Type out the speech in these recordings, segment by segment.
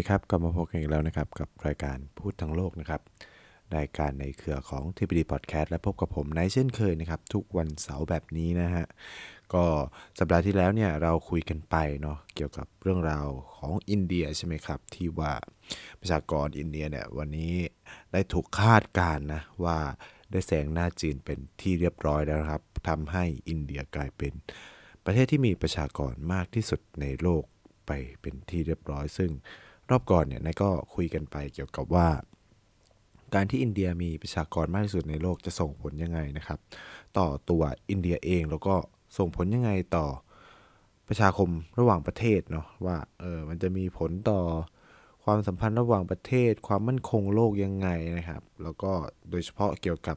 สวัสดีครับกลับมาพบกันอีกแล้วนะครับ กับรายการพูดทั้งโลกนะครับรายการในเครือของทีพีดีพอดแคสต์และพบกับผมในเช่นเคยนะครับ ทุกวันเสาร์แบบนี้นะฮะ ก็สัปดาห์ที่แล้วเนี่ยเราคุยกันไปเนาะเกี่ยวกับเรื่องราวของอินเดียใช่ไหมครับ ที่ว่าประชากรอินเดียเนี่ยวันนี้ได้ถูกคาดการณ์นะว่าได้แซงหน้าจีนเป็นที่เรียบร้อยแล้วครับทำให้อินเดียกลายเป็น ประเทศที่มีประชากรมากที่สุดในโลกไปเป็นที่เรียบร้อยซึ่ง รอบก่อนเนี่ยนายก็คุยกันไปเกี่ยวกับว่า การที่อินเดียมีประชากรมากที่สุดในโลกจะส่งผลยังไงนะครับ ต่อตัวอินเดียเองแล้วก็ส่งผลยังไงต่อประชาคมระหว่างประเทศเนาะว่าเออมันจะมีผลต่อความสัมพันธ์ระหว่างประเทศ ความมั่นคงโลกยังไงนะครับ แล้วก็โดยเฉพาะเกี่ยวกับ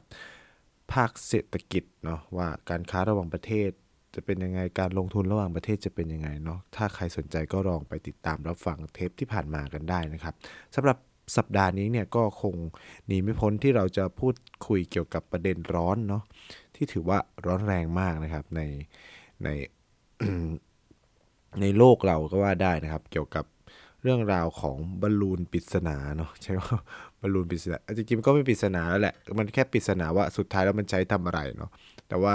ภาคเศรษฐกิจเนาะว่าการค้าระหว่างประเทศ จะเป็นยังไงการลงทุนระหว่างประเทศจะเป็นยังไงเนาะถ้าใครสนใจก็ลองไปติดตามรับฟังเทปที่ผ่านมากันได้นะครับสำหรับสัปดาห์นี้เนี่ยก็คงหนีไม่พ้นที่เราจะพูดคุยเกี่ยวกับประเด็นร้อนเนาะที่ถือว่าร้อนแรงมากนะครับในในในโลกเราก็ว่าได้นะครับ เกี่ยวกับเรื่องราวของบอลลูนปริศนาเนาะใช่ไหมบอลลูนปริศนาจริงๆมันก็ไม่ปริศนาแล้วแหละ มันแค่ปริศนาว่าสุดท้ายแล้วมันใช้ทำอะไรเนาะแต่ว่า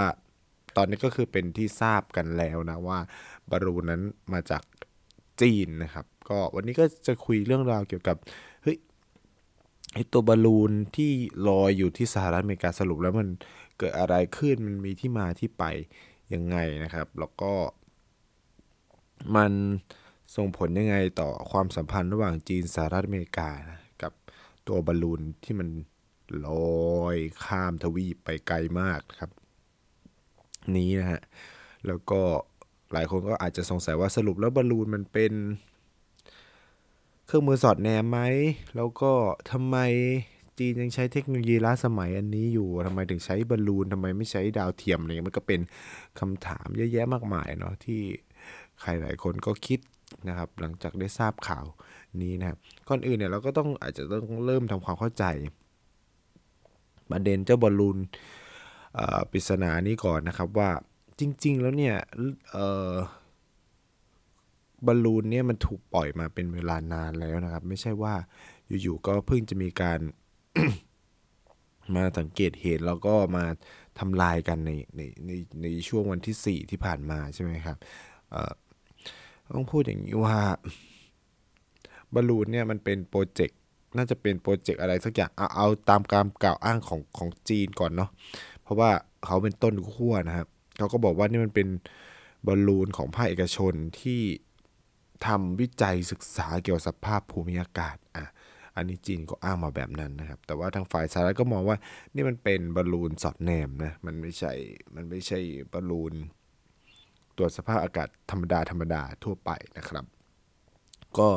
ตอนนี้ก็คือเป็นที่ทราบกันแล้วนะว่าบอลลูนนั้นมาจากจีนนะครับ ก็วันนี้ก็จะคุยเรื่องราวเกี่ยวกับเฮ้ยไอตัวบอลลูนที่ลอยอยู่ที่สหรัฐอเมริกาสรุปแล้วมันเกิดอะไรขึ้นมันมีที่มาที่ไปยังไงนะครับ แล้วก็ มันส่งผลยังไงต่อความสัมพันธ์ระหว่างจีนสหรัฐอเมริกานะกับตัวบอลลูนที่มันลอยข้ามทวีปไปไกลมากครับ นี้นะฮะ แล้วก็หลายคนก็อาจจะสงสัยว่าสรุปแล้วบอลลูนมันเป็น เครื่องมือสอดแนมไหม แล้วก็ทำไมจีนยังใช้เทคโนโลยีล้าสมัยอันนี้อยู่ทำไมถึงใช้บอลลูนทำไมไม่ใช้ดาวเทียมอะไรเงี้มันก็เป็นคำถามเยอะแยะมากมายเนาะที่ใครหลายคนก็คิดนะครับ หลังจากได้ทราบข่าวนี้นะครับก่อนอื่นเนี่ยเราก็ต้องอาจจะต้องเริ่มทำความเข้าใจประเด็นเจ้าบอลลูน ปริศนานี้ก่อนนะครับว่าจริง ๆ แล้วเนี่ยบอลลูนเนี่ยมันถูกปล่อยมาเป็นเวลานานแล้วนะครับ ไม่ใช่ว่าอยู่ๆก็เพิ่งจะมีการมาสังเกตเห็นแล้วก็มาทำลายกันในในในในช่วงวันที่ 4 ที่ผ่านมาใช่ไหมครับต้องพูดอย่างนี้ว่าบอลลูนเนี่ยมันเป็น project น่าจะเป็น project อะไรสักอย่างเอาเอาตามการกล่าวอ้างของของจีนก่อนเนาะ เพราะว่าเขาเป็นต้นขั้วนะครับเขาก็บอกว่านี่มันเป็นบอลลูนของภาคเอกชนที่ทำวิจัยศึกษาเกี่ยวกับสภาพภูมิอากาศอะอันนี้จีนก็อ้างมาแบบนั้นนะครับ แต่ว่าทางฝ่ายสหรัฐก็มองว่านี่มันเป็นบอลลูนสอดแนมนะมันไม่ใช่มันไม่ใช่บอลลูนตรวจสภาพอากาศธรรมดาธรรมดาทั่วไปนะครับ ก็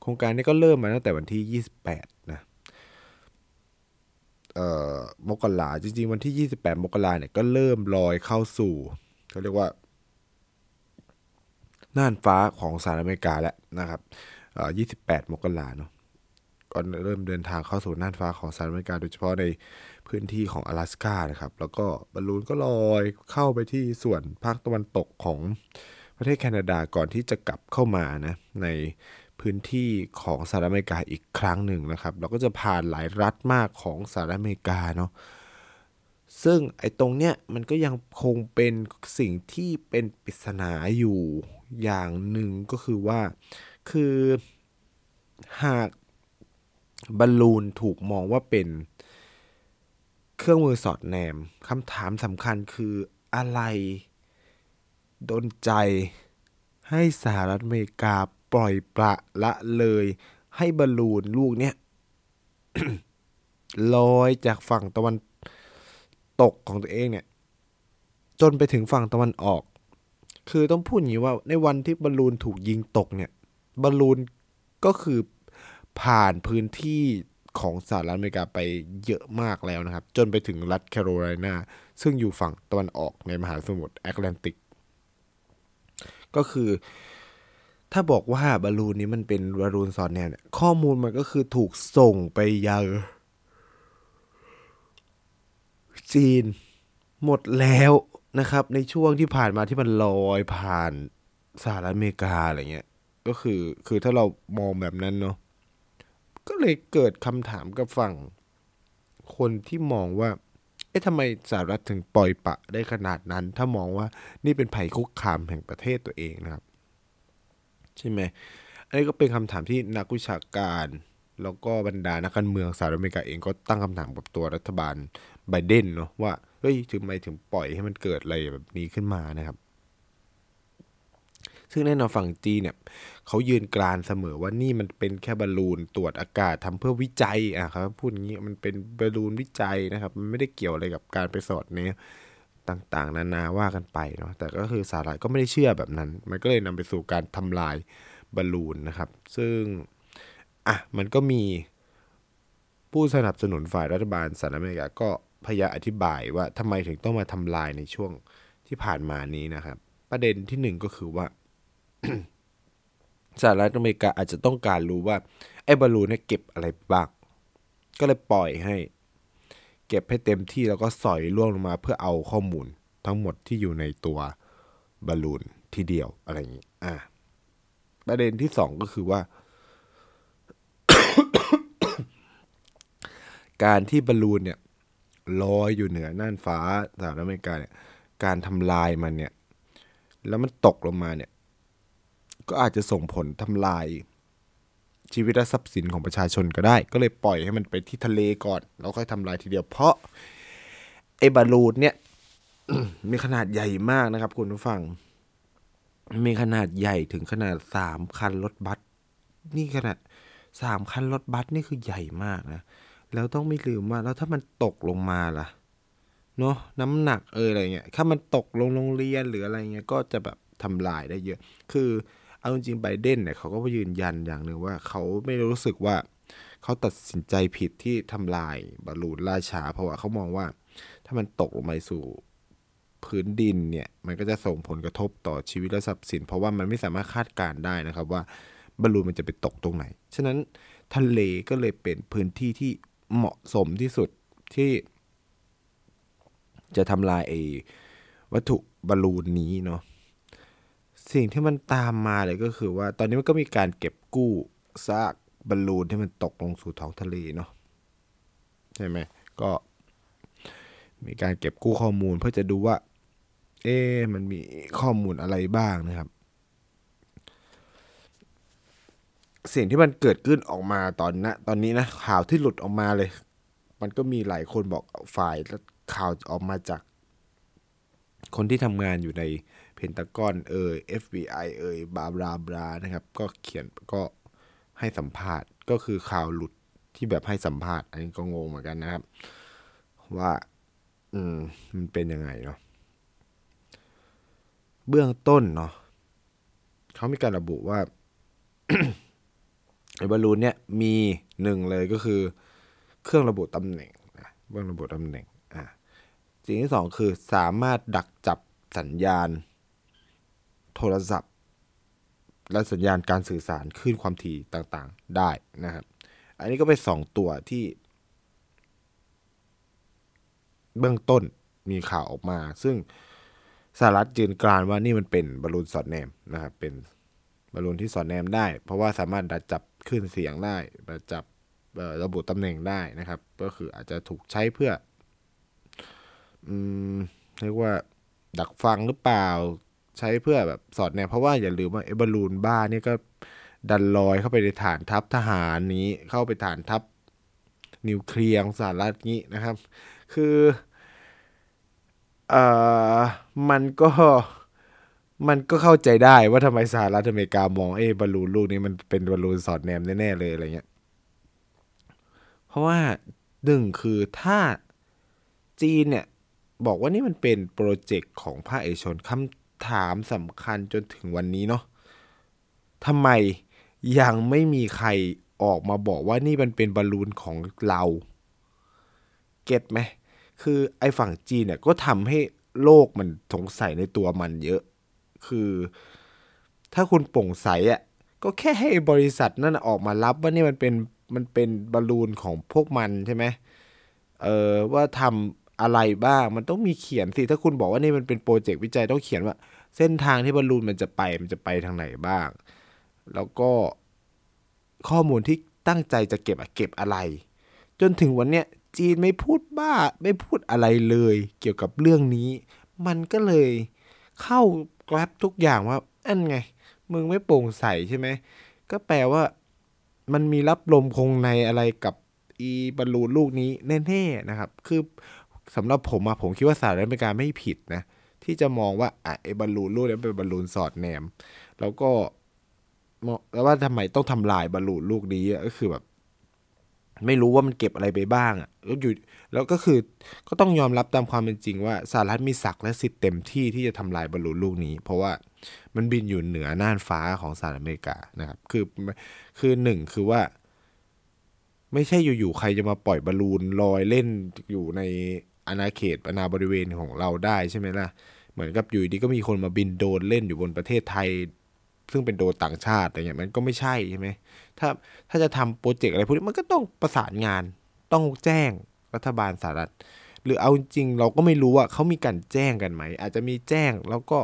โครงการนี้ก็เริ่มมาตั้งแต่วันที่ 28 นะ มกราจริงๆ วันที่ 28 มกราเนี่ยก็เริ่มลอยเข้าสู่เขาเรียกว่า น่านฟ้าของสหรัฐอเมริกาแล้วนะครับเอ่อ28 มกราเนาะก็เริ่มเดินทางเข้าสู่น่านฟ้าของสหรัฐอเมริกา โดยเฉพาะในพื้นที่ของ阿拉斯กานะครับ แล้วก็บอลลูนก็ลอยเข้าไปที่ส่วนภาคตะวันตกของประเทศแคนาดาก่อนที่จะกลับเข้ามานะใน พื้นที่ของสหรัฐอเมริกาอีกครั้งหนึ่งนะครับ เราก็จะผ่านหลายรัฐมากของสหรัฐอเมริกาเนาะซึ่งไอ้ตรงเนี้ยมันก็ยังคงเป็นสิ่งที่เป็นปริศนาอยู่อย่างหนึ่งก็คือว่าคือหากบอลลูนถูกมองว่าเป็นเครื่องมือสอดแนมคำถามสำคัญคืออะไรดนใจให้สหรัฐอเมริกา ปล่อยปละละเลย ให้บอลลูนลูกเนี้ยลอยจากฝั่งตะวันตกของตัวเองเนี่ย จนไปถึงฝั่งตะวันออก คือต้องพูดอย่างนี้ว่าในวันที่บอลลูนถูกยิงตกเนี่ยบอลลูนก็คือผ่านพื้นที่ของสหรัฐอเมริกาไปเยอะมากแล้วนะครับ จนไปถึงรัฐแคโรไลนาซึ่งอยู่ฝั่งตะวันออกในมหาสมุทรแอตแลนติก ก็คือ ถ้าบอกว่าบอลลูนนี้มันเป็นบอลลูนสอดแนมเนี่ยข้อมูลมันก็คือถูกส่งไปยังจีนหมดแล้วนะครับ ในช่วงที่ผ่านมาที่มันลอยผ่านสหรัฐอเมริกาอะไรเงี้ย ก็คือคือถ้าเรามองแบบนั้นเนาะก็เลยเกิดคำถามกับฝั่ง คนที่มองว่า เอ๊ะทำไมสหรัฐถึงปล่อยปะได้ขนาดนั้น ถ้ามองว่านี่เป็นภัยคุกคามแห่งประเทศตัวเองนะครับ ใช่ไหมอันนี้ก็เป็นคำถามที่นักวิชาการ แล้วก็บรรดานักการเมืองสหรัฐอเมริกาเองก็ตั้งคำถามกับตัวรัฐบาลไบเดนเนาะว่าเฮ้ยถึงไมถึงปล่อยให้มันเกิดอะไรแบบนี้ขึ้นมานะครับ ซึ่งแน่นอนฝั่งจีนเนี่ยเขายืนกรานเสมอว่านี่มันเป็นแค่บอลลูนตรวจอากาศทำเพื่อวิจัยอะครับพูดอย่างนี้มันเป็นบอลลูนวิจัยนะครับ มันไม่ได้เกี่ยวอะไรกับการไปสอดเนี้ย ต่างๆ นานาว่ากันไปเนาะแต่ก็คือสหรัฐก็ไม่ได้เชื่อแบบนั้น มันก็เลยนำไปสู่การทำลายบอลลูนนะครับ ซึ่งอะมันก็มีผู้สนับสนุนฝ่ายรัฐบาลสหรัฐอเมริกาก็พยายามอธิบายว่าทำไมถึงต้องมาทำลายในช่วงที่ผ่านมานี้นะครับ ประเด็นที่หนึ่งก็คือว่าสหรัฐอเมริกาอาจจะต้องการรู้ว่าไอ้บอลลูนเนี่ยเก็บอะไรบ้างก็เลยปล่อยให้ ก็บให้เต็มที่แล้วก็สอยล่วงลงมาเพื่อเอาข้อมูลทั้งหมดที่อยู่ในตัวบอลลูนทีเดียวอะไรอย่างนี้อ่าประเด็นที่สองก็คือว่า การที่บอลลูนเนี่ยลอยอยู่เหนือน่านฟ้าสหรัฐอเมริกาเนี่ย การทำลายมันเนี่ย แล้วมันตกลงมาเนี่ย ก็อาจจะส่งผลทำลาย ชีวิตและทรัพย์สินของประชาชนก็ได้ ก็เลยปล่อยให้มันไปที่ทะเลก่อน แล้วค่อยทำลายทีเดียว เพราะไอ้บอลลูนเนี่ยมีขนาดใหญ่มากนะครับ คุณผู้ฟัง มีขนาดใหญ่ถึงขนาดสามคันรถบัสนี่ขนาดสามคันรถบัสนี่คือใหญ่มากนะ แล้วต้องไม่ลืมว่าแล้วถ้ามันตกลงมาล่ะเนาะน้ำหนักเอออะไรเงี้ยถ้ามันตกลงโรงเรียนหรืออะไรเงี้ยก็จะแบบทำลายได้เยอะ คือ เอาจริงๆไบเดนเนี่ยเขาก็ยืนยันอย่างหนึ่งว่าเขาไม่รู้สึกว่าเขาตัดสินใจผิดที่ทำลายบอลลูนล่าช้า เพราะว่าเขามองว่า ถ้ามันตกลงมาสู่พื้นดินเนี่ยมันก็จะส่งผลกระทบต่อชีวิตและทรัพย์สิน เพราะว่ามันไม่สามารถคาดการณ์ได้นะครับว่าบอลลูนมันจะไปตกตรงไหน ฉะนั้นทะเลก็เลยเป็นพื้นที่ที่เหมาะสมที่สุดที่ จะทำลายไอ้วัตถุบอลลูนนี้เนาะ สิ่งที่มันตามมาเลยก็คือว่า ตอนนี้มันก็มีการเก็บกู้ซากบอลลูนที่มันตกลงสู่ท้องทะเลเนาะใช่ไหมก็มีการเก็บกู้ข้อมูลเพื่อจะดูว่า เอ๊มันมีข้อมูลอะไรบ้างนะครับ สิ่งที่มันเกิดขึ้นออกมาตอนนะตอนนี้นะข่าวที่หลุดออกมาเลย มันก็มีหลายคนบอกฝ่ายข่าวออกมาจาก คนที่ทำงานอยู่ใน นตากอนเอ่ย FBI เอ่ยบาบราบรานะครับ ก็เขียนก็ให้สัมภาษณ์ก็คือข่าวหลุดที่แบบให้สัมภาษณ์ อันนี้ก็งงเหมือนกันนะครับ ว่า อืม มันเป็นยังไงเนาะเบื้องต้นเนาะเขามีการระบุว่าไอ้บอลลูนเนี่ยมีหนึ่งเลยก็คือ เครื่องระบุตำแหน่งนะเบื้องระบุตำแหน่ง อ่าสิ่งที่สองคือสามารถดักจับสัญญาณ โทรศัพท์ และสัญญาณการสื่อสารคลื่นความถี่ต่างๆ ได้นะครับ อันนี้ก็เป็นสองตัวที่ เบื้องต้นมีข่าวออกมา ซึ่งสหรัฐยืนกรานว่านี่มันเป็นบอลลูนสอดแนมนะครับ เป็นบอลลูนที่สอดแนมได้ เพราะว่าสามารถดักจับคลื่นเสียงได้ดักจับระบุตำแหน่งได้นะครับ ก็คืออาจจะถูกใช้เพื่ออเรียกว่าดักฟังหรือเปล่า ใช้เพื่อแบบสอดแนมเพราะว่าอย่าลืมว่าไอ้บอลลูนบ้านี่ก็ดันลอยเข้าไปในฐานทัพทหารนี้เข้าไปฐานทัพนิวเคลียร์ของสหรัฐนี้นะครับ คือเอ่อมันก็มันก็เข้าใจได้ว่าทำไมสหรัฐอเมริกามองเอ้บอลลูนลูกนี้มันเป็นบอลลูนสอดแนมแน่ๆเลยอะไรเงี้ย เพราะว่าหนึ่งคือถ้าจีนเนี่ย บอกว่านี่มันเป็นโปรเจกต์ของภาคเอกชนคำ ถามสำคัญจนถึงวันนี้เนาะทำไมยังไม่มีใครออกมาบอกว่านี่มันเป็นบอลลูนของเรา เก็ตไหม คือไอ้ฝั่งจีนเนี่ยก็ทำให้โลกมันสงสัยในตัวมันเยอะ คือ ถ้าคุณโปร่งใสอะ่ะ ก็แค่ให้บริษัทนั่นออกมารับว่านี่มันเป็นมันเป็นบอลลูนของพวกมันใช่ไหมเออว่าทำอะไรบ้าง มันต้องมีเขียนสิ ถ้าคุณบอกว่านี่มันเป็นโปรเจกต์วิจัยต้องเขียนว่า เส้นทางที่บอลลูนมันจะไปมันจะไปทางไหนบ้าง แล้วก็ข้อมูลที่ตั้งใจจะเก็บอะเก็บอะไร จนถึงวันเนี้ยจีนไม่พูดบ้าไม่พูดอะไรเลย เกี่ยวกับเรื่องนี้ มันก็เลยเข้ากราฟทุกอย่างว่าอันไง มึงไม่โปร่งใสใช่ไหม ก็แปลว่ามันมีลับลมคมในอะไรกับอีบอลลูนลูกนี้แน่ๆนะครับ คือสำหรับผมอะผมคิดว่าสหรัฐอเมริกาไม่ผิดนะ ที่จะมองว่าอะไอ้บอลลูนลูกนี้เป็นบอลลูนสอดแนม แล้วก็มองแล้วว่าทำไมต้องทำลายบอลลูนลูกนี้ก็คือแบบ ไม่รู้ว่ามันเก็บอะไรไปบ้างอะแล้วอยู่แล้วก็คือก็ต้องยอมรับตามความเป็นจริงว่าสหรัฐมีศักย์และสิทธิ์เต็มที่ที่จะทำลายบอลลูนลูกนี้ เพราะว่ามันบินอยู่เหนือน่านฟ้าของสหรัฐอเมริกานะครับ คือคือหนึ่งคือว่า ไม่ใช่อยู่ๆใครจะมาปล่อยบอลลูนลอยเล่นอยู่ใน อาณาเขตอาณาบริเวณของเราได้ใช่ไหมล่ะ เหมือนกับอยู่ดีก็มีคนมาบินโดรนเล่นอยู่บนประเทศไทย ซึ่งเป็นโดรนต่างชาติอะไรเงี้ยมันก็ไม่ใช่ใช่ไหมถ้าถ้าจะทำโปรเจกต์อะไรพวกนี้มันก็ต้องประสานงาน ต้องแจ้งรัฐบาลสหรัฐ หรือเอาจริงเราก็ไม่รู้ว่าเขามีการแจ้งกันไหม อาจจะมีแจ้งแล้วก็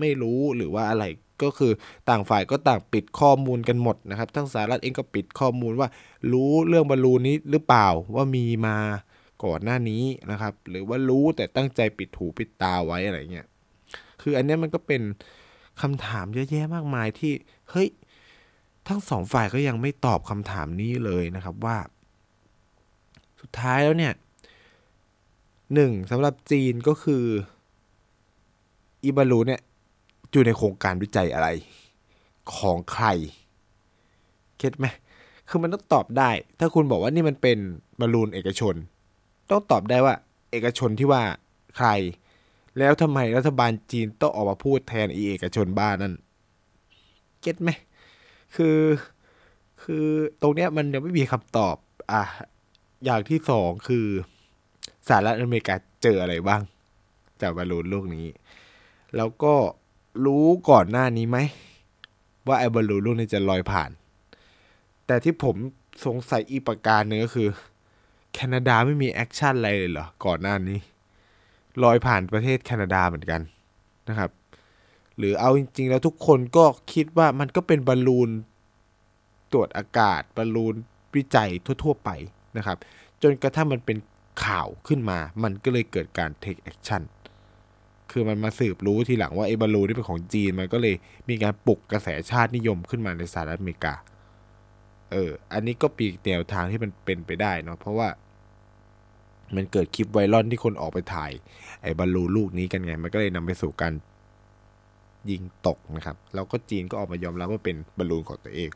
ไม่รู้หรือว่าอะไรก็คือต่างฝ่ายก็ต่างปิดข้อมูลกันหมดนะครับ ทั้งสหรัฐเองก็ปิดข้อมูลว่า รู้เรื่องบอลลูนนี้หรือเปล่าว่ามีมา ก่อนหน้านี้นะครับ หรือว่ารู้แต่ตั้งใจปิดหูปิดตาไว้อะไรเงี้ยคืออันนี้มันก็เป็นคำถามเยอะแยะมากมายที่เฮ้ยทั้งสองฝ่ายก็ยังไม่ตอบคำถามนี้เลยนะครับว่า สุดท้ายแล้วเนี่ยหนึ่งสำหรับจีนก็คืออีบาลูเนี่ยอยู่ในโครงการวิจัยอะไร ของใครเก็ตไหมคือมันต้องตอบได้ ถ้าคุณบอกว่านี่มันเป็นบอลลูนเอกชน ต้องตอบได้ว่าเอกชนที่ว่าใคร แล้วทำไมรัฐบาลจีนต้องออกมาพูดแทนอีเอกชนบ้านนั่น get ไหมคือคือตรงเนี้ยมันยังไม่มีคำตอบอะอย่างที่สองคือสหรัฐอเมริกาเจออะไรบ้าง จากบอลลูนลูกนี้ แล้วก็รู้ก่อนหน้านี้ไหม ว่าไอ้บอลลูนลูกนี้จะลอยผ่าน แต่ที่ผมสงสัยอีกประการหนึ่งก็คือ แคนาดาไม่มี action อะไรเลยเหรอ ก่อนหน้านี้ ลอยผ่านประเทศแคนาดาเหมือนกันนะครับ หรือเอาจริง ๆ แล้วทุกคนก็คิดว่ามันก็เป็นบอลลูนตรวจอากาศบอลลูนวิจัยทั่ว ๆ ไปนะครับ จนกระทั่งมันเป็นข่าวขึ้นมา มันก็เลยเกิดการ take action คือมันมาสืบรู้ทีหลังว่าไอ้บอลลูนที่เป็นของจีน มันก็เลยมีการปลุกกระแสชาตินิยมขึ้นมาในสหรัฐอเมริกา เออ อันนี้ก็ปีกแนวทางที่มันเป็นไปได้เนาะ เพราะว่า มันเกิดคลิปไวรัลที่คนออกไปถ่าย ไอ้บอลลูลูกนี้กันไง มันก็เลยนำไปสู่การยิงตกนะครับ แล้วก็จีนก็ออกมายอมรับว่าเป็นบอลลูนของตัวเอง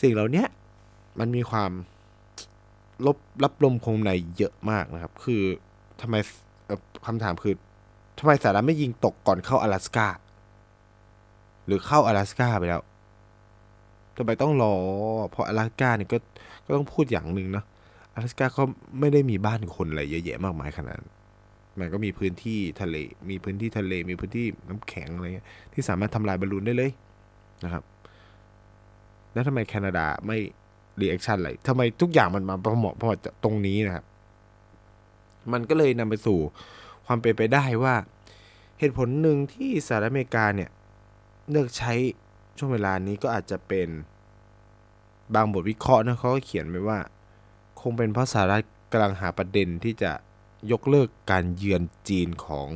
สิ่งเหล่านี้มันมีความลบรับลมคงในเยอะมากนะครับ คือทำไมคำถามคือทำไมสหรัฐไม่ยิงตกก่อนเข้าอลาสกาหรือเข้าอลาสกาไปแล้วทำไมต้องรอ เพราะอลาสกาเนี่ยก็ ก็ต้องพูดอย่างหนึ่งนะอลาสก้าก็ไม่ได้มีบ้านคนอะไรเยอะแยะมากมายขนาดมันก็มีพื้นที่ทะเล มีพื้นที่ทะเล มีพื้นที่น้ำแข็งอะไรเงี้ยที่สามารถทำลายบอลลูนได้เลยนะครับ แล้วทำไมแคนาดาไม่ reaction อะไรทำไมทุกอย่างมันมาประเหมาะพอตรงนี้นะครับ มันก็เลยนำไปสู่ความเป็นไปได้ว่า เหตุผลหนึ่งที่สหรัฐอเมริกาเนี่ย เลือกใช้ช่วงเวลานี้ก็อาจจะเป็น บางบทวิเคราะห์นะเขาก็เขียนไว้ว่า คงเป็นเพราะสหรัฐกำลังหาประเด็นที่จะยกเลิกการเยือนจีนของ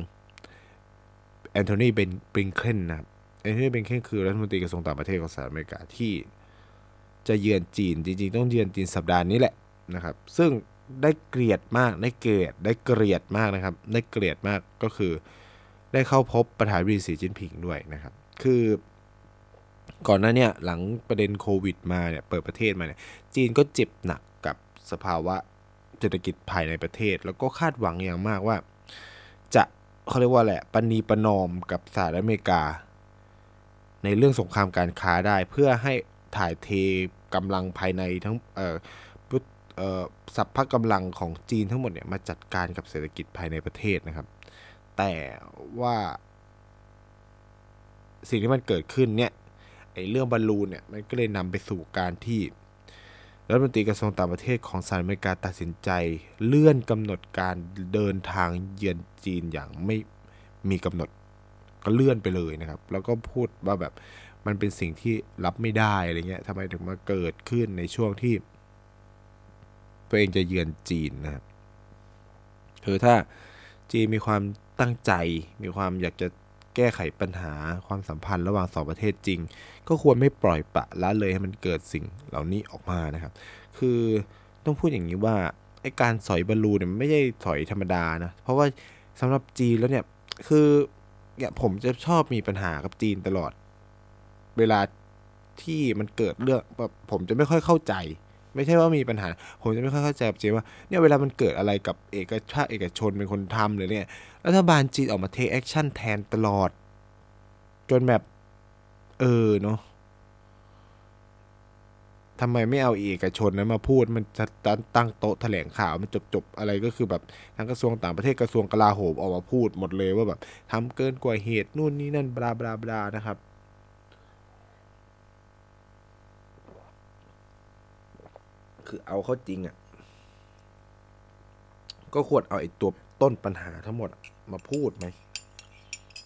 แอนโทนีเบนบริงเคนนะครับแอนโทนีเบนเคนคือรัฐมนตรีกระทรวงต่างประเทศของสหรัฐอเมริกาที่จะเยือนจีนจริงๆ ต้องเยือนจีนสัปดาห์นี้แหละนะครับ ซึ่งได้เกลียดมากได้เกลียดได้เกลียดมากนะครับ ได้เกลียดมากก็คือ ได้เข้าพบประธานาธิบดีสีจิ้นผิงด้วยนะครับ คือ ก่อนหน้าเนี่ยหลังประเด็นโควิดมาเนี่ยเปิดประเทศมาเนี่ยจีนก็เจ็บหนักกับสภาวะเศรษฐกิจภายในประเทศ แล้วก็คาดหวังอย่างมากว่า จะเขาเรียกว่าแหละปณีประนอมกับสหรัฐอเมริกา ในเรื่องสงครามการค้าได้เพื่อให้ถ่ายเทกำลังภายในทั้งเอ่อสัพพะกำลังของจีนทั้งหมดเนี่ยมาจัดการกับเศรษฐกิจภายในประเทศนะครับ แต่ว่าสิ่งที่มันเกิดขึ้นเนี่ย ไอ้เรื่องบอลลูนเนี่ยมันก็เลยนำไปสู่การที่รัฐมนตรีกระทรวงต่างประเทศของสหรัฐอเมริกาตัดสินใจ เลื่อนกำหนดการเดินทางเยือนจีนอย่างไม่มีกำหนดก็เลื่อนไปเลยนะครับ แล้วก็พูดว่าแบบมันเป็นสิ่งที่รับไม่ได้อะไรเงี้ยทำไมถึงมาเกิดขึ้นในช่วงที่ ตัวเองจะเยือนจีนนะครับคือถ้าจีนมีความตั้งใจมีความอยากจะ แก้ไขปัญหาความสัมพันธ์ระหว่างสองประเทศจริง ก็ควรไม่ปล่อยปละละเลยให้มันเกิดสิ่งเหล่านี้ออกมานะครับ คือต้องพูดอย่างนี้ว่าไอการสอยบอลลูนเนี่ยไม่ใช่สอยธรรมดานะ เพราะว่าสำหรับจีนแล้วเนี่ยคือเนี่ยผมจะชอบมีปัญหากับจีนตลอด เวลาที่มันเกิดเรื่องแบบผมจะไม่ค่อยเข้าใจ ไม่ใช่ว่ามีปัญหา ผมจะไม่ค่อยเข้าใจกับจีนว่าเนี่ยเวลามันเกิดอะไรกับเอกชาติเอกชนเป็นคนทำหรือเนี่ยรัฐบาลจีนออกมา take action แทนตลอด จนแบบ เออเนาะทำไมไม่เอาเอกชนนั้นมาพูดมันจะตั้งโต๊ะแถลงข่าวมันจบๆอะไรก็คือแบบทั้งกระทรวงต่างประเทศกระทรวงกลาโหมออกมาพูดหมดเลยว่าแบบทำเกินกว่าเหตุนู่นนี่นั่นบลาบลาบลานะครับ คือเอาเข้าจริงอะ่ะ ก็ควรเอาไอ้ตัวต้นปัญหาทั้งหมดมาพูดไหม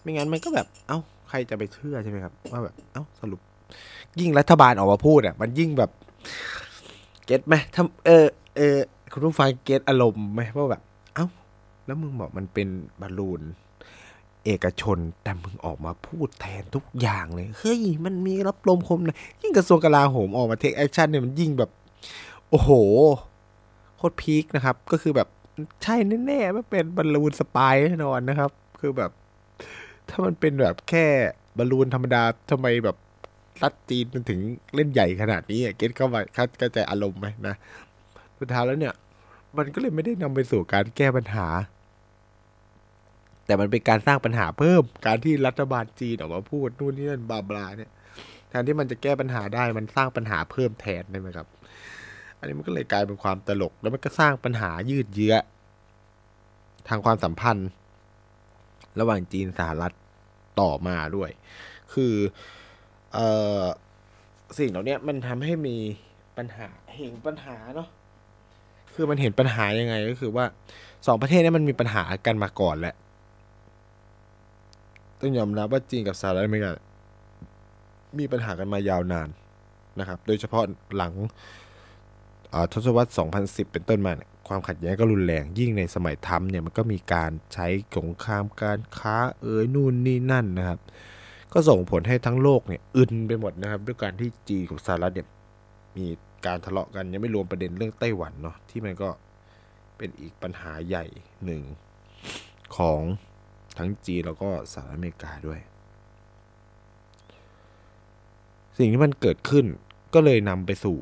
ไม่งั้นมันก็แบบ เอ้า ใครจะไปเชื่อใช่ไหมครับ ว่าแบบ เอ้า สรุป ยิ่งรัฐบาลออกมาพูดอะ มันยิ่งแบบ get ไหมทำเออ เออ คุณผู้ฟัง get อารมณ์ไหมว่าแบบ เอ้า แล้วมึงบอกมันเป็นบอลลูนเอกชนแต่มึงออกมาพูดแทนทุกอย่างเลย เฮ้ย มันมีลับลมคมนะยิ่งกระทรวงกลาโหมออกมา take action เนี่ยมันยิ่งแบบ โอ้โห โคตร peak นะครับ ก็คือแบบใช่แน่ๆไม่เป็นบอลลูน spy แน่นอนนะครับ คือแบบ ถ้ามันเป็นแบบแค่บอลลูนธรรมดาทำไมแบบรัฐจีนมันถึงเล่นใหญ่ขนาดนี้เก็ตเข้าไปเข้าใจอารมณ์ไหมนะสุดท้ายแล้วเนี่ย มันก็เลยไม่ได้นำไปสู่การแก้ปัญหา แต่มันเป็นการสร้างปัญหาเพิ่ม การที่รัฐบาลจีนออกมาพูดนู่นนี่นั่นบาบลาเนี่ยแทนที่มันจะแก้ปัญหาได้มันสร้างปัญหาเพิ่มแทนใช่ไหมครับ อันนี้มันก็เลยกลายเป็นความตลก แล้วมันก็สร้างปัญหายืดเยื้อ ทางความสัมพันธ์ ระหว่างจีนสหรัฐต่อมาด้วย คือเออสิ่งเหล่านี้มันทำให้มีปัญหาเห็นปัญหาเนาะคือมันเห็นปัญหายังไงก็คือว่าสองประเทศนี้มันมีปัญหากันมาก่อนแหละต้องยอมรับว่าจีนกับสหรัฐอเมริกามีปัญหากันมายาวนานนะครับ โดยเฉพาะหลัง ทศวรรษ 2010 เป็นต้นมาความขัดแย้งก็รุนแรงยิ่งในสมัยทำเนี่ยมันก็มีการใช้สงครามการค้าเอ้ยนู่นนี่นั่นนะครับ ก็ส่งผลให้ทั้งโลกเนี่ยอึนไปหมดนะครับ ด้วยการที่จีนกับสหรัฐเนี่ยมีการทะเลาะกันยังไม่รวมประเด็นเรื่องไต้หวันเนาะที่มันก็เป็นอีกปัญหาใหญ่หนึ่งของทั้งจีนแล้วก็สหรัฐอเมริกาด้วย สิ่งที่มันเกิดขึ้นก็เลยนำไปสู่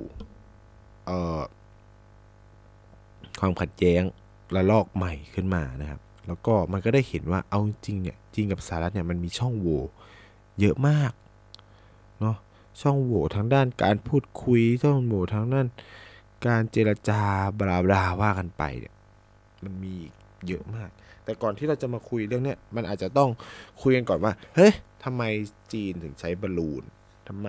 ความขัดแย้งระลอกใหม่ขึ้นมานะครับ แล้วก็มันก็ได้เห็นว่าเอาจริงเนี่ยจีนกับสหรัฐเนี่ยมันมีช่องโหว่เยอะมากเนาะช่องโหว่ทางด้านการพูดคุยช่องโหว่ทางด้านการเจรจาบลาบลาว่ากันไปเนี่ยมันมีเยอะมาก แต่ก่อนที่เราจะมาคุยเรื่องเนี้ยมันอาจจะต้องคุยกันก่อนว่า เฮ้ยทำไมจีนถึงใช้บอลลูนทำไม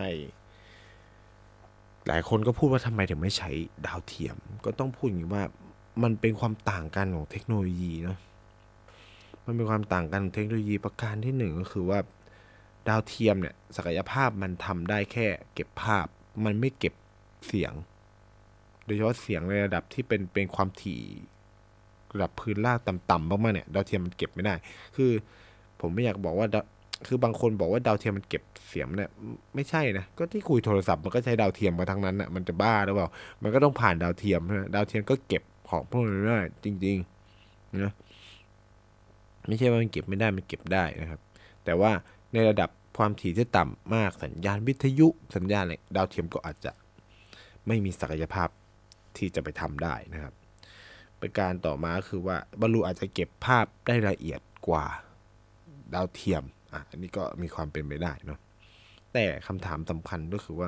หลายคนก็พูดว่าทำไมถึงไม่ใช้ดาวเทียม ก็ต้องพูดอย่างนี้ว่ามันเป็นความต่างกันของเทคโนโลยีเนาะมันเป็นความต่างกันของเทคโนโลยีประการที่หนึ่งก็คือว่าดาวเทียมเนี่ยศักยภาพมันทำได้แค่เก็บภาพ มันไม่เก็บเสียง โดยเฉพาะเสียงในระดับที่เป็นเป็นความถี่ระดับพื้นล่างต่ำๆมากๆเนี่ยดาวเทียมมันเก็บไม่ได้ คือผมไม่อยากบอกว่า คือบางคนบอกว่าดาวเทียมมันเก็บเสียงเนี่ยไม่ใช่นะก็ที่คุยโทรศัพท์มันก็ใช้ดาวเทียมมาทั้งนั้นนะ่ะมันจะบ้าหรือเปล่ามันก็ต้องผ่านดาวเทียมนะดาวเทียมก็เก็บของพวกนี้ได้จริงๆนะไม่ใช่ว่ามันเก็บไม่ได้มันเก็บได้นะครับ แต่ว่าในระดับความถี่ที่ต่ำมากสัญญาณวิทยุสัญญาณอะไรดาวเทียมก็อาจจะไม่มีศักยภาพที่จะไปทำได้นะครับประการต่อมาคือว่าบอลลูนอาจจะเก็บภาพได้ละเอียดกว่าดาวเทียม อะอันนี้ก็มีความเป็นไปได้เนาะแต่คำถามสำคัญก็คือว่า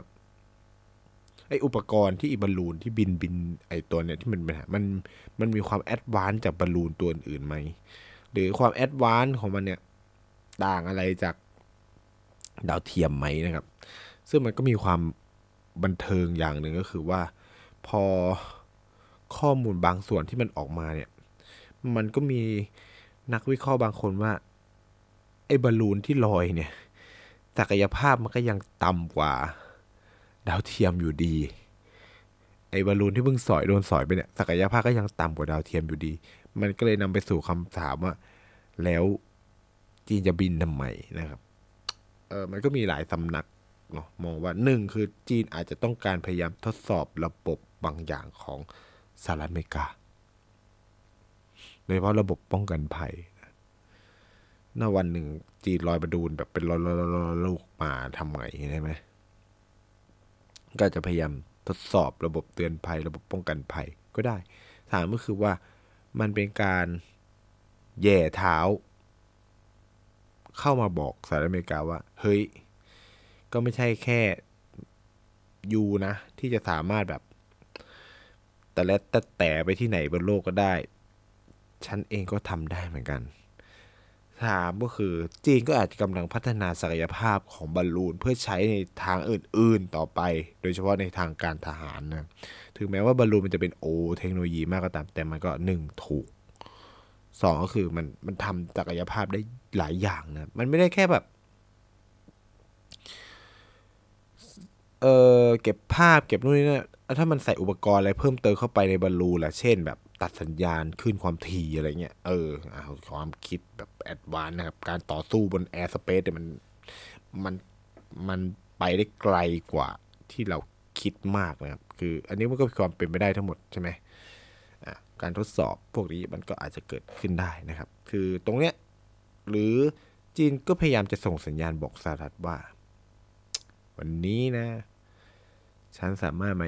ไออุปกรณ์ที่อีบอลลูนที่บินบินไอตัวเนี้ยที่มันมันมันมีความ advance จากบอลลูนตัวอื่นไหมหรือความ advance ของมันเนี่ยต่างอะไรจากดาวเทียมไหมนะครับ ซึ่งมันก็มีความบันเทิงอย่างหนึ่งก็คือว่าพอข้อมูลบางส่วนที่มันออกมาเนี่ย มันก็มีนักวิเคราะห์บางคนว่า ไอ้บอลลูนที่ลอยเนี่ย ศักยภาพมันก็ยังต่ำกว่า ดาวเทียมอยู่ดี ไอ้บอลลูนที่เพิ่งสอยโดนสอยไปเนี่ย ศักยภาพก็ยังต่ำกว่าดาวเทียมอยู่ดี มันก็เลยนำไปสู่คำถามว่า แล้วจีนจะบินทำไมนะครับเออมันก็มีหลายสำนักเนาะมองว่าหนึ่งคือจีนอาจจะต้องการพยายามทดสอบระบบบางอย่างของสหรัฐอเมริกาโดยเฉพาะระบบป้องกันภัย หน้าวันหนึ่งจีนลอยบดูนแบบเป็นลอยลูกมาทำไงใช่ไหมก็จะพยายามทดสอบระบบเตือนภัย ระบบป้องกันภัยก็ได้ถามก็คือว่ามันเป็นการแย่เท้า เข้ามาบอกสหรัฐอเมริกาว่า เฮ้ย ก็ไม่ใช่แค่ยูนะ ที่จะสามารถแบบแต่และแต่แต่ไปที่ไหนบนโลกก็ได้ ฉันเองก็ทำได้เหมือนกัน ถามก็คือจีนก็อาจจะกำลังพัฒนาศักยภาพของบอลลูนเพื่อใช้ในทางอื่น ๆ ต่อไป โดยเฉพาะในทางการทหารนะ ถึงแม้ว่าบอลลูนมันจะเป็นโอเทคโนโลยีมากก็ตาม แต่มันก็หนึ่งถูกสองก็คือมันมันทำศักยภาพได้หลายอย่างนะ มันไม่ได้แค่แบบ เออเก็บภาพเก็บนู่นนี่นะถ้ามันใส่อุปกรณ์อะไรเพิ่มเติมเข้าไปในบอลลูนล่ะ เช่นแบบ ตัดสัญญาณขึ้นความถี่อะไรเงี้ย เออความคิดแบบแอดวานนะครับ การต่อสู้บนแอร์สเปซเนี่ยมันมันมันไปได้ไกลกว่าที่เราคิดมากนะครับ คืออันนี้มันก็มีความเป็นไปได้ทั้งหมดใช่ไหมการทดสอบพวกนี้มันก็อาจจะเกิดขึ้นได้นะครับ คือตรงเนี้ยหรือจีนก็พยายามจะส่งสัญญาณบอกสหรัฐว่า วันนี้นะ ฉันสามารถมา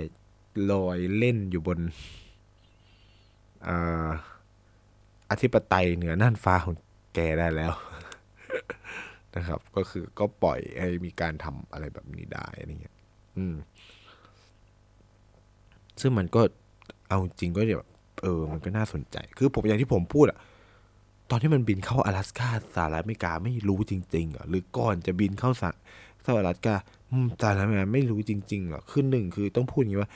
ลอยเล่นอยู่บน อธิปไตยเหนือน่านฟ้าของแกได้แล้วนะครับ ก็คือก็ปล่อยให้มีการทำอะไรแบบนี้ได้อะไรเงี้ย อืม ซึ่งมันก็เอาจริงก็แบบเออ มันก็น่าสนใจ คือผมอย่างที่ผมพูดอะตอนที่มันบินเข้า阿拉斯าสหรัฐอเมริกาไม่รู้จริงๆอ่ะหรือก่อนจะบินเข้าสหสหรัฐกาสหรัฐอเมริกาไม่รู้จริงๆหรอคือหนึ่งคือต้องพูดอย่างนี้ว่า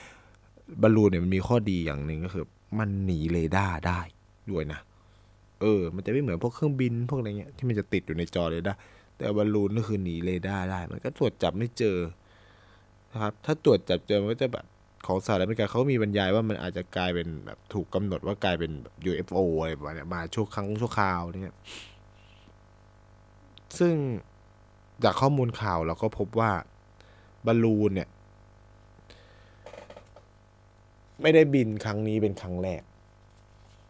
บอลลูนเนี่ยมันมีข้อดีอย่างหนึ่งก็คือ มันหนีเรดาร์ได้ด้วยนะ เออ มันจะไม่เหมือนพวกเครื่องบินพวกอะไรเงี้ยที่มันจะติดอยู่ในจอเรดาร์แต่บอลลูนก็คือหนีเรดาร์ได้ มันก็ตรวจจับไม่เจอนะครับ ถ้าตรวจจับเจอมันก็จะแบบของสหรัฐอเมริกาเขามีบรรยายว่ามันอาจจะกลายเป็นแบบถูกกำหนดว่ากลายเป็นแบบ UFO อะไรประมาณนี้มาชั่วครั้งชั่วคราวเนี่ยซึ่งจากข้อมูลข่าวเราก็พบว่าบอลลูนเนี่ย ไม่ได้บินครั้งนี้เป็นครั้งแรก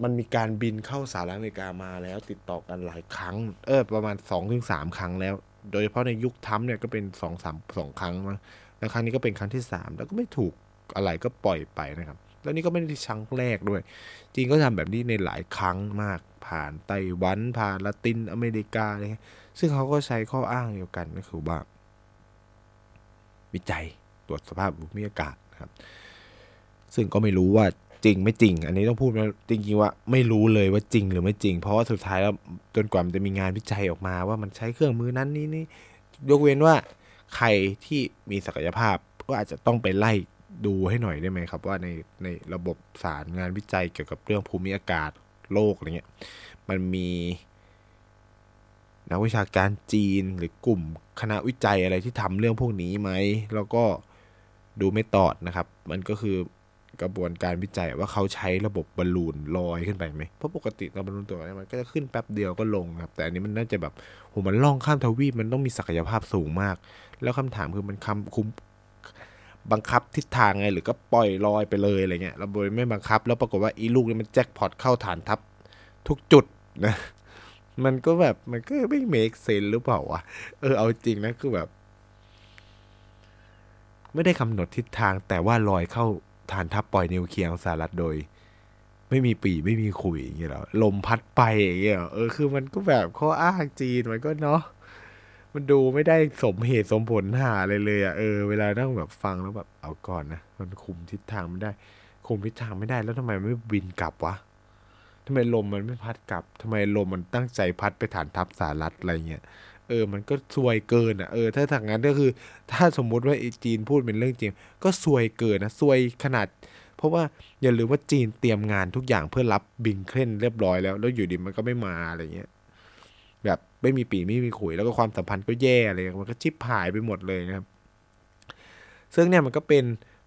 มันมีการบินเข้าสหรัฐอเมริกามาแล้วติดต่อกันหลายครั้ง เออ ประมาณสองถึงสามครั้งแล้ว โดยเฉพาะในยุคทัมเนี่ยก็เป็นสองสามสองครั้งมั้งแล้วครั้งนี้ก็เป็นครั้งที่สามแล้วก็ไม่ถูกอะไรก็ปล่อยไปนะครับ แล้วนี่ก็ไม่ได้ครั้งแรกด้วยจริงก็ทำแบบนี้ในหลายครั้งมากผ่านไต้หวันผ่านละตินอเมริกาอะไรเงี้ยซึ่งเขาก็ใช้ข้ออ้างเดียวกันก็คือว่าวิจัยตรวจสภาพภูมิอากาศนะครับ ซึ่งก็ไม่รู้ว่าจริงไม่จริง อันนี้ต้องพูดจริงๆว่าไม่รู้เลยว่าจริงหรือไม่จริง เพราะว่าสุดท้ายแล้วจนกว่ามันจะมีงานวิจัยออกมาว่ามันใช้เครื่องมือนั้นนี่นี่ยกเว้นว่าใครที่มีศักยภาพก็อาจจะต้องไปไล่ดูให้หน่อยได้ไหมครับ ว่าในในระบบสารงานวิจัยเกี่ยวกับเรื่องภูมิอากาศโลกอะไรเงี้ยมันมีนักวิชาการจีนหรือกลุ่มคณะวิจัยอะไรที่ทำเรื่องพวกนี้ไหม แล้วก็ดูไม่ตอดนะครับ มันก็คือ กระบวนการวิจัยว่าเขาใช้ระบบบอลลูนลอยขึ้นไปไหมเพราะปกติเราบอลลูนตัวนี้มันก็จะขึ้นแป๊บเดียวก็ลงครับ แต่อันนี้มันน่าจะแบบโหมันล่องข้ามทวีปมันต้องมีศักยภาพสูงมาก แล้วคำถามคือมันคำคุมบังคับทิศทางไงหรือก็ปล่อยลอยไปเลยอะไรเงี้ยเราโดยไม่บังคับ แล้วปรากฏว่าอีลูกนี่มันแจ็คพอตเข้าฐานทัพทุกจุดนะ มันก็แบบมันก็ไม่เมคเซนหรือเปล่าวะเออเอาจริงนะคือแบบ ไม่ได้กำหนดทิศทางแต่ว่าลอยเข้า ฐานทัพปล่อยนิวเคลียร์ของสหรัฐโดย ไม่มีปีไม่มีขุยอย่างเงี้ยหรอลมพัดไปอย่างเงี้ยเออคือมันก็แบบข้ออ้างจีนมันก็เนาะมันดูไม่ได้สมเหตุสมผลหาเลยเลยอะเออเวลาต้องแบบฟังแล้วแบบเอาก่อนนะมันคุมทิศทางไม่ได้ คุมทิศทางไม่ได้แล้วทำไมไม่บินกลับวะทำไมลมมันไม่พัดกลับทำไมลมมันตั้งใจพัดไปฐานทัพสหรัฐอะไรเงี้ย เออ มันก็ซวยเกินอะ เออ ถ้าทางนั้นก็คือ ถ้าสมมุติว่าจีนพูดเป็นเรื่องจริง ก็ซวยเกินนะ ซวยขนาด เพราะว่าอย่าลืมว่าจีนเตรียมงานทุกอย่างเพื่อรับบินเคลนเรียบร้อยแล้ว แล้วอยู่ดีมันก็ไม่มาอะไรเงี้ย แบบไม่มีปีไม่มีขุย แล้วก็ความสัมพันธ์ก็แย่อะไรมันก็ชิบหายไปหมดเลยนะครับ ซึ่งเนี่ยมันก็เป็น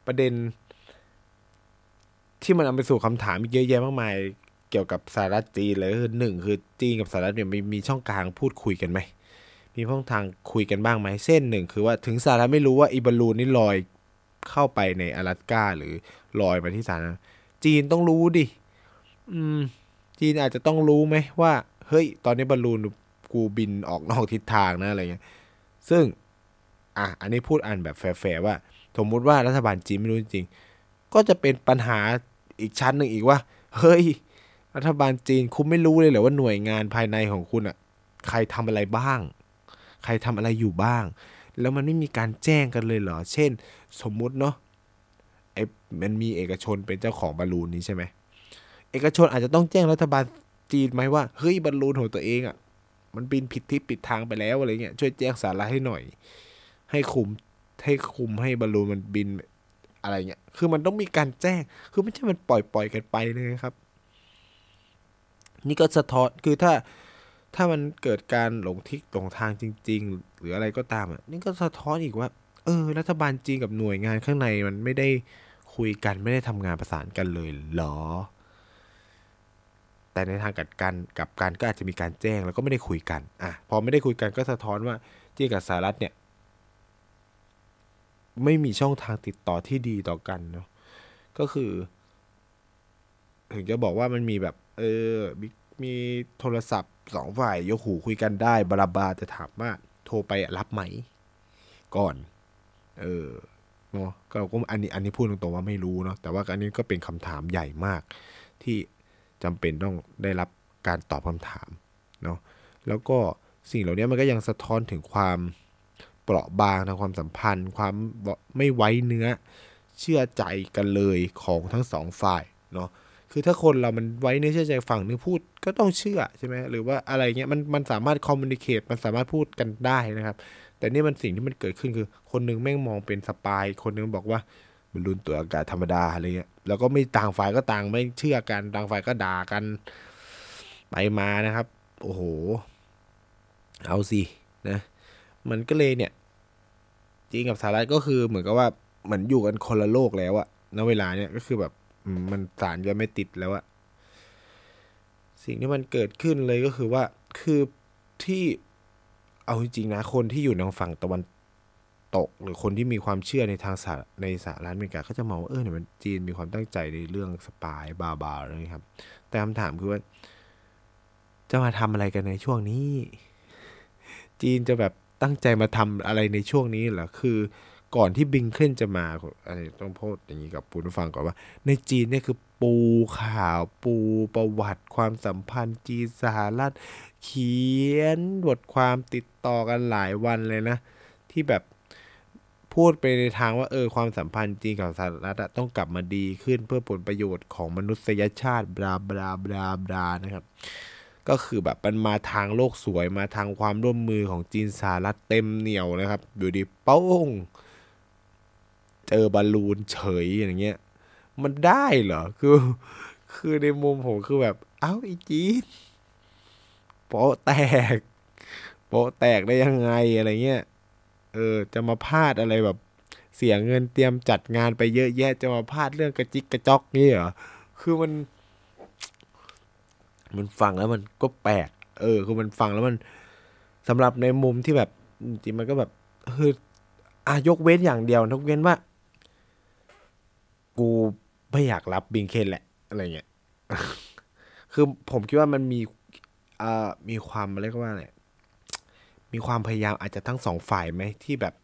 ประเด็น ที่มันนำไปสู่คำถามเยอะแยะมากมาย เกี่ยวกับสหรัฐจีนเลยคือหนึ่งคือจีนกับสหรัฐเนี่ยมีมีช่องกลางพูดคุยกันไหม มีช่องทางคุยกันบ้างไหมเส้นหนึ่งคือว่าถึงสหรัฐไม่รู้ว่าอีบอลลูนนี่ลอยเข้าไปในอลาสก้าหรือลอยมาที่สหรัฐจีนต้องรู้ดิ อืม จีนอาจจะต้องรู้ไหมว่า เฮ้ย ตอนนี้บอลลูนกูบินออกนอกทิศทางนะอะไรเงี้ย ซึ่ง อะ อันนี้พูดอันแบบแฟร์ๆว่า สมมุติว่ารัฐบาลจีนไม่รู้จริง ก็จะเป็นปัญหาอีกชั้นหนึ่งอีกว่า เฮ้ย รัฐบาลจีนคุณไม่รู้เลยเหรอว่าหน่วยงานภายในของคุณอะ ใครทำอะไรบ้าง ใครทำอะไรอยู่บ้าง แล้วมันไม่มีการแจ้งกันเลยเหรอ เช่น สมมุติเนาะไอ้มันมีเอกชนเป็นเจ้าของบอลลูนนี้ใช่ไหมเอกชนอาจจะต้องแจ้งรัฐบาลจีนไหมว่าเฮ้ยบอลลูนของตัวเองอะมันบินผิดทิศผิดทางไปแล้วอะไรเงี้ยช่วยแจ้งสาระให้หน่อย ให้คุมให้คุมให้บอลลูนมันบินอะไรเงี้ย คือมันต้องมีการแจ้ง คือไม่ใช่มันปล่อยปล่อยกันไปเลยครับ นี่ก็สะท้อน คือถ้า ถ้ามันเกิดการหลงทิศหลงทางจริง ๆ หรืออะไรก็ตามอะนี่ก็สะท้อนอีกว่า เออ รัฐบาลจีนกับหน่วยงานข้างในมันไม่ได้คุยกันไม่ได้ทำงานประสานกันเลยเหรอ แต่ในทางกัดกันกับการก็อาจจะมีการแจ้งแล้วก็ไม่ได้คุยกันอะพอไม่ได้คุยกันก็สะท้อนว่าจีนกับสหรัฐเนี่ย ไม่มีช่องทางติดต่อที่ดีต่อกันเนาะก็คือ ถึงจะบอกว่ามันมีแบบ เออมีโทรศัพท์ สองฝ่ายยกหูคุยกันได้บลาบาจะถามว่าโทรไปรับไหม ก่อน เออเนาะก็ก็อันนี้อันนี้พูดตรงๆว่าไม่รู้เนาะแต่ว่าอันนี้ก็เป็นคำถามใหญ่มาก ที่จำเป็นต้องได้รับการตอบคำถามเนาะแล้วก็สิ่งเหล่านี้มันก็ยังสะท้อนถึงความเปราะบางทางความสัมพันธ์ ความไม่ไว้เนื้อเชื่อใจกันเลยของทั้งสองฝ่ายเนาะ คือถ้าคนเรามันไว้เนื้อเชื่อใจฝั่งนึงพูดก็ต้องเชื่อใช่ไหมหรือว่าอะไรเงี้ยมันมันสามารถ communicate มันสามารถพูดกันได้นะครับ แต่นี่มันสิ่งที่มันเกิดขึ้นคือ คนนึงแม่งมองเป็น spy คนนึงบอกว่าบอลลูนตัวอากาศธรรมดาอะไรเงี้ยแล้วก็ไม่ต่างฝ่ายก็ต่างไม่เชื่อกันต่างฝ่ายก็ด่ากันไปมานะครับ โอ้โห เอาสินะ มันก็เลยเนี่ยจริงกับสหรัฐก็คือเหมือนกับว่าเหมือนอยู่กันคนละโลกแล้วอะณเวลาเนี่ยก็คือแบบ มันสารจะไม่ติดแล้วอะสิ่งที่มันเกิดขึ้นเลยก็คือว่าคือที่เอาจริงๆนะคนที่อยู่ทางฝั่งตะวันตก หรือคนที่มีความเชื่อในทางสาในสหรัฐอเมริกาก็จะมองว่าเออเนี่ยมันจีนมีความตั้งใจในเรื่องสปายบาบาอะไรครับ แต่คำถามคือว่า จะมาทำอะไรกันในช่วงนี้ จีนจะแบบตั้งใจมาทำอะไรในช่วงนี้เหรอคือ ก่อนที่บิงเคนจะมาอะไรต้องพูดอย่างนี้กับผู้ฟังก่อนว่า ในจีนเนี่ยคือปูข่าวปูประวัติความสัมพันธ์จีนสหรัฐเขียนบทความติดต่อกันหลายวันเลยนะ ที่แบบพูดไปในทางว่าเออความสัมพันธ์จีนกับสหรัฐต้องกลับมาดีขึ้นเพื่อผลประโยชน์ของมนุษยชาติบลาบลาบลาบลานะครับ ก็คือแบบมันมาทางโลกสวยมาทางความร่วมมือของจีนสหรัฐเต็มเหนียวนะครับ อยู่ดีโป้าง เจอบอลลูนเฉยอย่างเงี้ย มันได้เหรอ คือ คือในมุมผมคือแบบ เอ้าอีจีนโปะแตก โปะแตกได้ยังไงอะไรเงี้ย เออ จะมาพลาดอะไรแบบ เสียเงินเตรียมจัดงานไปเยอะแยะ จะมาพลาดเรื่องกระจิกกระจอกนี่เหรอ คือมัน มันฟังแล้วมันก็แปลก เออ คือมันฟังแล้วมันสำหรับในมุมที่แบบจริงมันก็แบบคืออายกเว้นอย่างเดียวนกเว้นว่า กูไม่อยากรับบิงเคนแหละ อะไรเงี้ย คือผมคิดว่ามันมีอ่ามีความเรียกว่าอะไรมีความพยายามอาจจะทั้งสองฝ่ายไหมที่แบบ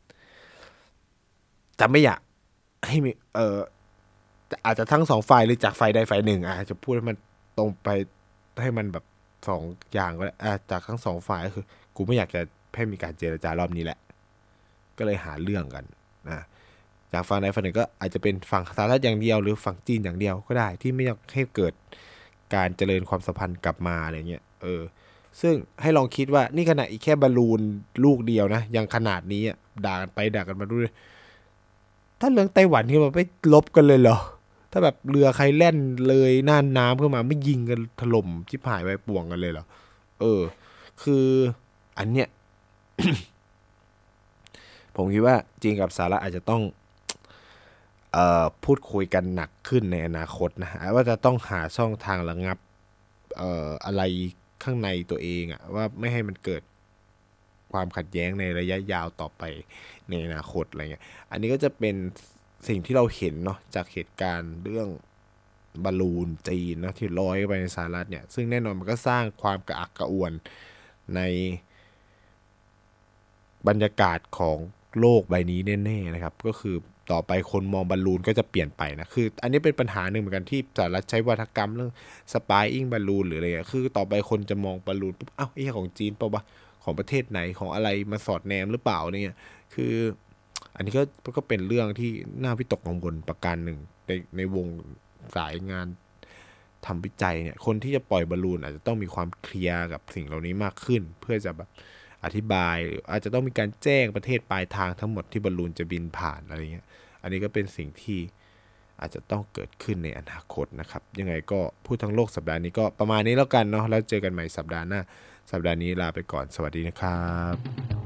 จะไม่อยากให้มี เอออาจจะทั้งสองฝ่ายหรือจากฝ่ายใดฝ่ายหนึ่งอาจจะพูดให้มันตรงไปให้มันแบบสองอย่างก็ได้จากทั้งสองฝ่ายก็คือ กูไม่อยากจะให้มีการเจรจารอบนี้แหละ ก็เลยหาเรื่องกันนะ จากฝั่งใดฝั่งหนึ่งก็อาจจะเป็นฝั่งสหรัฐอย่างเดียว หรือฝั่งจีนอย่างเดียวก็ได้ที่ไม่อยากให้เกิดการเจริญความสัมพันธ์กลับมาอะไรเงี้ยเออ ซึ่งให้ลองคิดว่านี่ขนาดอีกแค่บอลลูนลูกเดียวนะยังขนาดนี้ด่ากันไปด่ากันมาด้วยถ้าเรื่องไต้หวันขึ้นมาไม่ลบกันเลยเหรอถ้าแบบเรือใครแล่นเลยน่านน้ำขึ้นมาไม่ยิงกันถล่มชิบหายไปป่วงกันเลยเหรอเออ คืออันเนี้ยผมคิดว่าจีนกับสหรัฐอาจจะต้อง พูดคุยกันหนักขึ้นในอนาคตนะว่าจะต้องหาช่องทางระงับอออะไรข้างในตัวเองอะว่าไม่ให้มันเกิดความขัดแย้งในระยะยาวต่อไปในอนาคตอะไรเงี้ย อันนี้ก็จะเป็นสิ่งที่เราเห็นเนาะจากเหตุการณ์เรื่องบอลลูนจีนนะที่ลอยไปในสหรัฐเนี่ย ซึ่งแน่นอนมันก็สร้างความกระอักกระอ่วนในบรรยากาศของโลกใบนี้แน่ๆนะครับ ก็คือ ต่อไปคนมองบอลลูนก็จะเปลี่ยนไปนะคือ อันนี้เป็นปัญหาหนึ่งเหมือนกันที่สหรัฐใช้วาทกรรมเรื่อง spying balloon หรืออะไรเงี้ยคือต่อไปคนจะมองบอลลูนปุ๊บอ้าวไอ้ของจีนเปล่าวะของประเทศไหนของอะไรมาสอดแนมหรือเปล่าเนี่ยคือ อันนี้ก็ก็เป็นเรื่องที่น่าวิตกกังวลประการหนึ่งในในวงสายงานทำวิจัยเนี่ยคนที่จะปล่อยบอลลูนอาจจะต้องมีความเคลียร์กับสิ่งเหล่านี้มากขึ้น เพื่อจะแบบ อธิบายหรืออาจจะต้องมีการแจ้งประเทศปลายทางทั้งหมดที่บอลลูนจะบินผ่านอะไรเงี้ย อันนี้ก็เป็นสิ่งที่อาจจะต้องเกิดขึ้นในอนาคตนะครับ ยังไงก็พูดทั้งโลกสัปดาห์นี้ก็ประมาณนี้แล้วกันเนาะแล้วเจอกันใหม่สัปดาห์หน้า สัปดาห์นี้ลาไปก่อนสวัสดีนะครับ